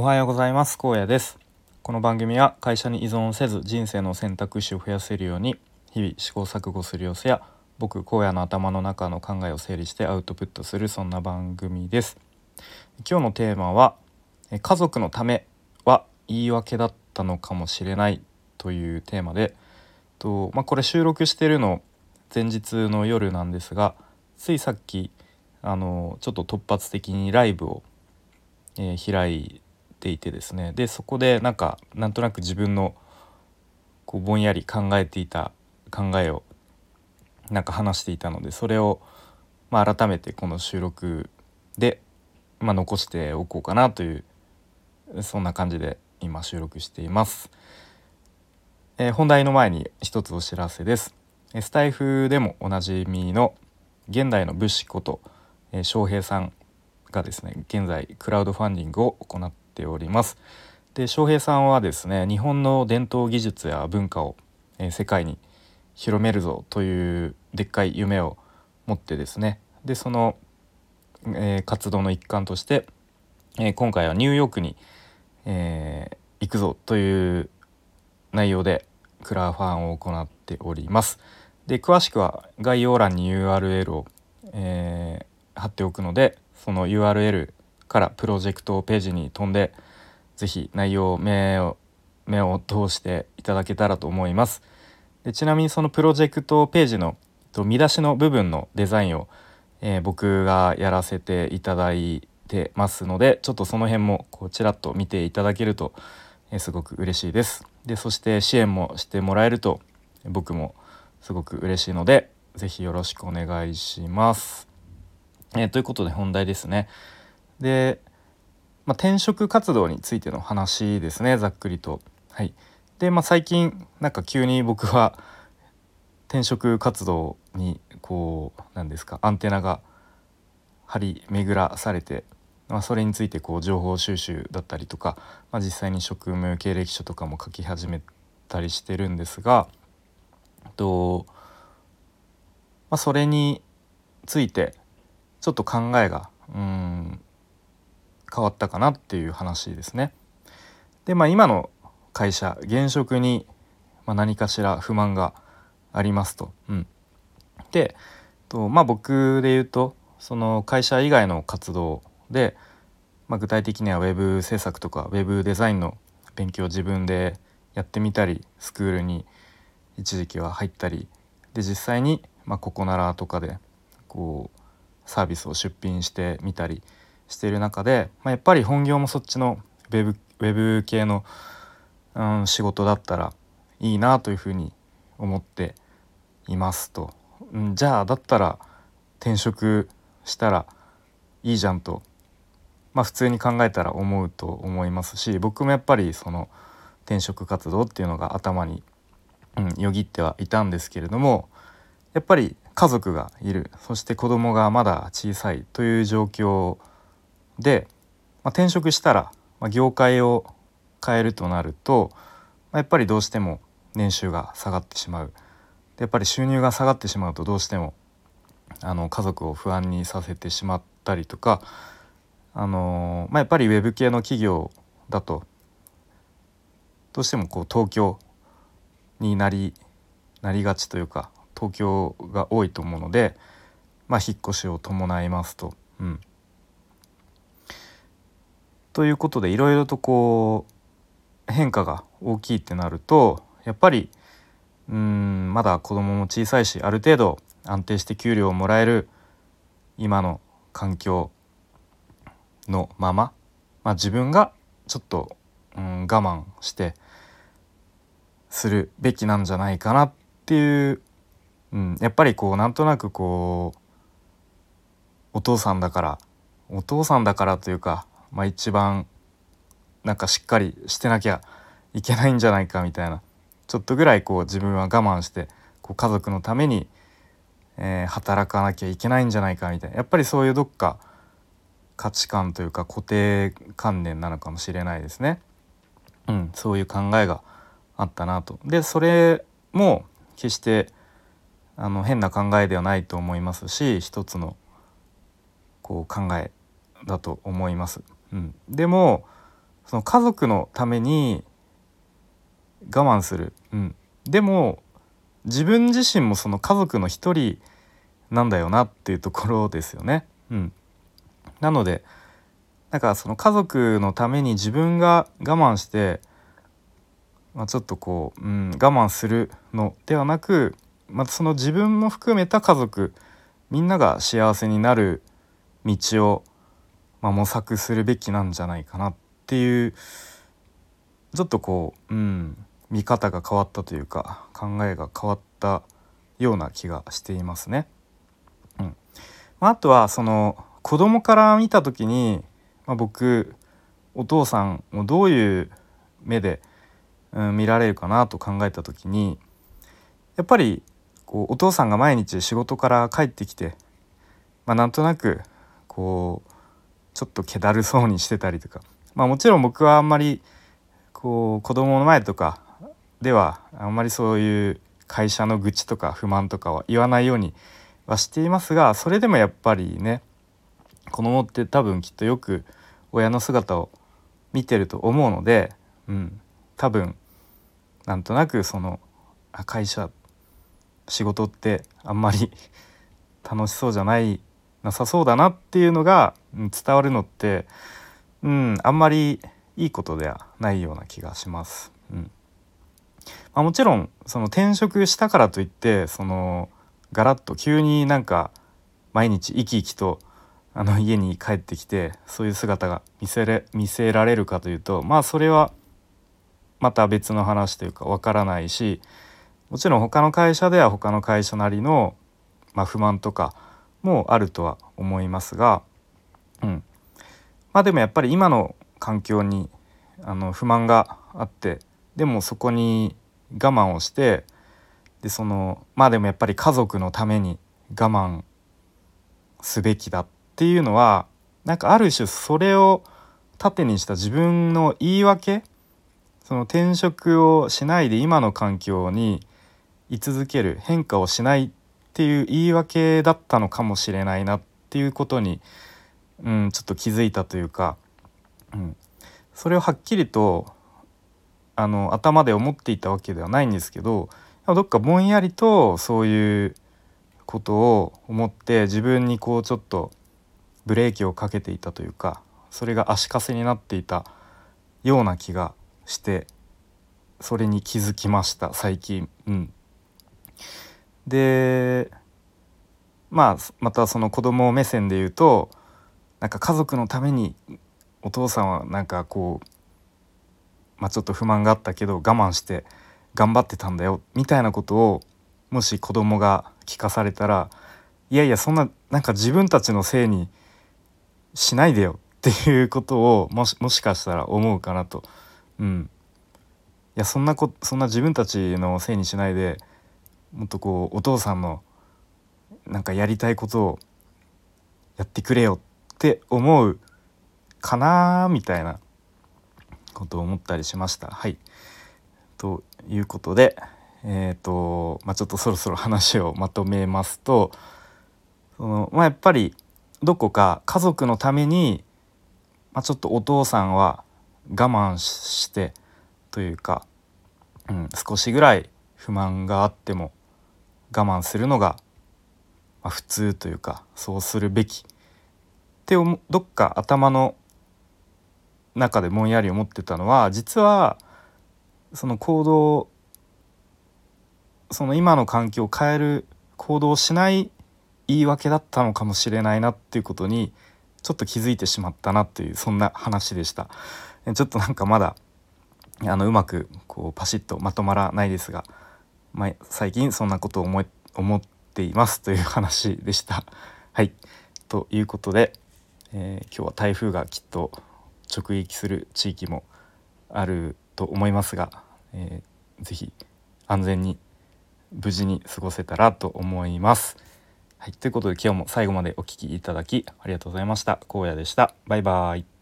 おはようございます。高野です。この番組は会社に依存せず人生の選択肢を増やせるように日々試行錯誤する様子や僕荒野の頭の中の考えを整理してアウトプットするそんな番組です。今日のテーマは家族のためは言い訳だったのかもしれないというテーマでとまあ、これ収録してるの前日の夜なんですがついさっきあのちょっと突発的にライブを、えー、開いていてですねでそこでなんかなんとなく自分のこうぼんやり考えていた考えをなんか話していたのでそれを、まあ、改めてこの収録で、まあ、残しておこうかなというそんな感じで今収録しています。えー、本題の前に一つお知らせです。スタイフでもおなじみの現代の武士ことえ翔平さんがですね現在クラウドファンディングを行っております。で翔平さんはですね日本の伝統技術や文化を、え世界に広めるぞというでっかい夢を持ってですねでその、えー、活動の一環として、えー、今回はニューヨークに、えー、行くぞという内容でクラファンを行っております。で詳しくは概要欄に URL を、え、貼っておくのでその URL からプロジェクトページに飛んで是非内容を目を目を通していただけたらと思います。でちなみにそのプロジェクトページの見出しの部分のデザインを、えー、僕がやらせていただいてますのでちょっとその辺もこうちらっと見ていただけると、えー、すごく嬉しいです。でそして支援もしてもらえると僕もすごく嬉しいので是非よろしくお願いします。えー、ということで本題ですね。で、まあ、転職活動についての話ですねざっくりと。はい、で、まあ、最近なんか急に僕は転職活動にこう何ですかアンテナが張り巡らされて、まあ、それについてこう情報収集だったりとか、まあ、実際に職務経歴書とかも書き始めたりしてるんですがと、まあ、それについてちょっと考えがうん変わったかなっていう話ですね。でまあ今の会社現職に、ま何かしら不満がありますと。うん、でとまあ僕で言うとその会社以外の活動で、まあ、具体的には web 制作とか web デザインの勉強を自分でやってみたりスクールに一時期は入ったりで実際に、まあ、ここならとかでこうサービスを出品してみたりしている中で、まあ、やっぱり本業もそっちのウェブウェブ系の、うん、仕事だったらいいなというふうに思っていますと、うん、じゃあだったら転職したらいいじゃんと、まあ、普通に考えたら思うと思いますし僕もやっぱりその転職活動っていうのが頭にうん、よぎってはいたんですけれどもやっぱり家族がいるそして子供がまだ小さいという状況で、まあ、転職したら、まあ、業界を変えるとなると、まあ、やっぱりどうしても年収が下がってしまうでやっぱり収入が下がってしまうとどうしてもあの家族を不安にさせてしまったりとか、あのまあ、やっぱりウェブ系の企業だとどうしてもこう東京になりなりがちというか東京が多いと思うので、まあ、引っ越しを伴いますと。うん、ということでいろいろとこう変化が大きいってなるとやっぱりうんまだ子供も小さいしある程度安定して給料をもらえる今の環境のまま、まあ、自分がちょっと、うん、我慢してするべきなんじゃないかなっていう、うん、やっぱりこうなんとなくこうお父さんだからお父さんだからというか、まあ、一番なんかしっかりしてなきゃいけないんじゃないかみたいなちょっとぐらいこう自分は我慢してこう家族のために、えー、働かなきゃいけないんじゃないかみたいなやっぱりそういうどっか価値観というか固定観念なのかもしれないですね。うん、そういう考えがあったなと。でそれも決してあの変な考えではないと思いますし一つのこう考えだと思います。うん、でもその家族のために我慢する、うん、でも自分自身もその家族の一人なんだよなっていうところですよね。うん、なのでだからその家族のために自分が我慢して、まあ、ちょっとこう、うん、我慢するのではなく、まあ、その自分も含めた家族みんなが幸せになる道を、まあ、模索するべきなんじゃないかなっていうちょっとこう、うん、見方が変わったというか考えが変わったような気がしていますね。うんまあ、あとはその子供から見た時にまあ、僕お父さんをどういう目で、うん、見られるかなと考えた時にやっぱりこうお父さんが毎日仕事から帰ってきて、まあ、なんとなくこうちょっと気だるそうにしてたりとか、まあ、もちろん僕はあんまりこう子供の前とかではあんまりそういう会社の愚痴とか不満とかは言わないようにはしていますがそれでもやっぱりね子供って多分きっとよく親の姿を見てると思うので、うん、多分なんとなくその会社仕事ってあんまり楽しそうじゃないなさそうだなっていうのが伝わるのって、うん、あんまりいいことではないような気がします。うんまあ、もちろんその転職したからといってそのガラッと急になんか毎日生き生きとあの家に帰ってきてそういう姿が見せれ見せられるかというとまあそれはまた別の話というかわからないしもちろん他の会社では他の会社なりの、まあ、不満とかもあるとは思いますが、うん、まあでもやっぱり今の環境にあの不満があってでもそこに我慢をしてでそのまあでもやっぱり家族のために我慢すべきだっていうのはなんかある種それを盾にした自分の言い訳その転職をしないで今の環境に居続ける変化をしないっていう言い訳だったのかもしれないなっていうことに、うん、ちょっと気づいたというか、うん、それをはっきりとあの頭で思っていたわけではないんですけどどっかぼんやりとそういうことを思って自分にこうちょっとブレーキをかけていたというかそれが足かせになっていたような気がしてそれに気づきました最近。うん、でまあまたその子供目線で言うとなんか家族のためにお父さんはなんかこう、まあ、ちょっと不満があったけど我慢して頑張ってたんだよみたいなことをもし子供が聞かされたらいやいやそんななんか自分たちのせいにしないでよっていうことをもしもしかしたら思うかなと。うん、いやそんなこそんな自分たちのせいにしないでもっとこうお父さんのなんかやりたいことをやってくれよって思うかなみたいなことを思ったりしました。はいということでえっ、ー、とまあちょっとそろそろ話をまとめますとそのまあやっぱりどこか家族のために、まあ、ちょっとお父さんは我慢してというか、うん、少しぐらい不満があっても我慢するのが、普通というかそうするべきってどっか頭の中でぼんやり思ってたのは実はその行動その今の環境を変える行動をしない言い訳だったのかもしれないなっていうことにちょっと気づいてしまったなっていうそんな話でした。ちょっとなんかまだあのうまくこうパシッとまとまらないですが、まあ、最近そんなことを思思っていますという話でした。はいということで、えー、今日は台風がきっと直撃する地域もあると思いますが、えー、ぜひ安全に無事に過ごせたらと思います。はい、ということで今日も最後までお聴きいただきありがとうございました。荒野でした。バイバイ。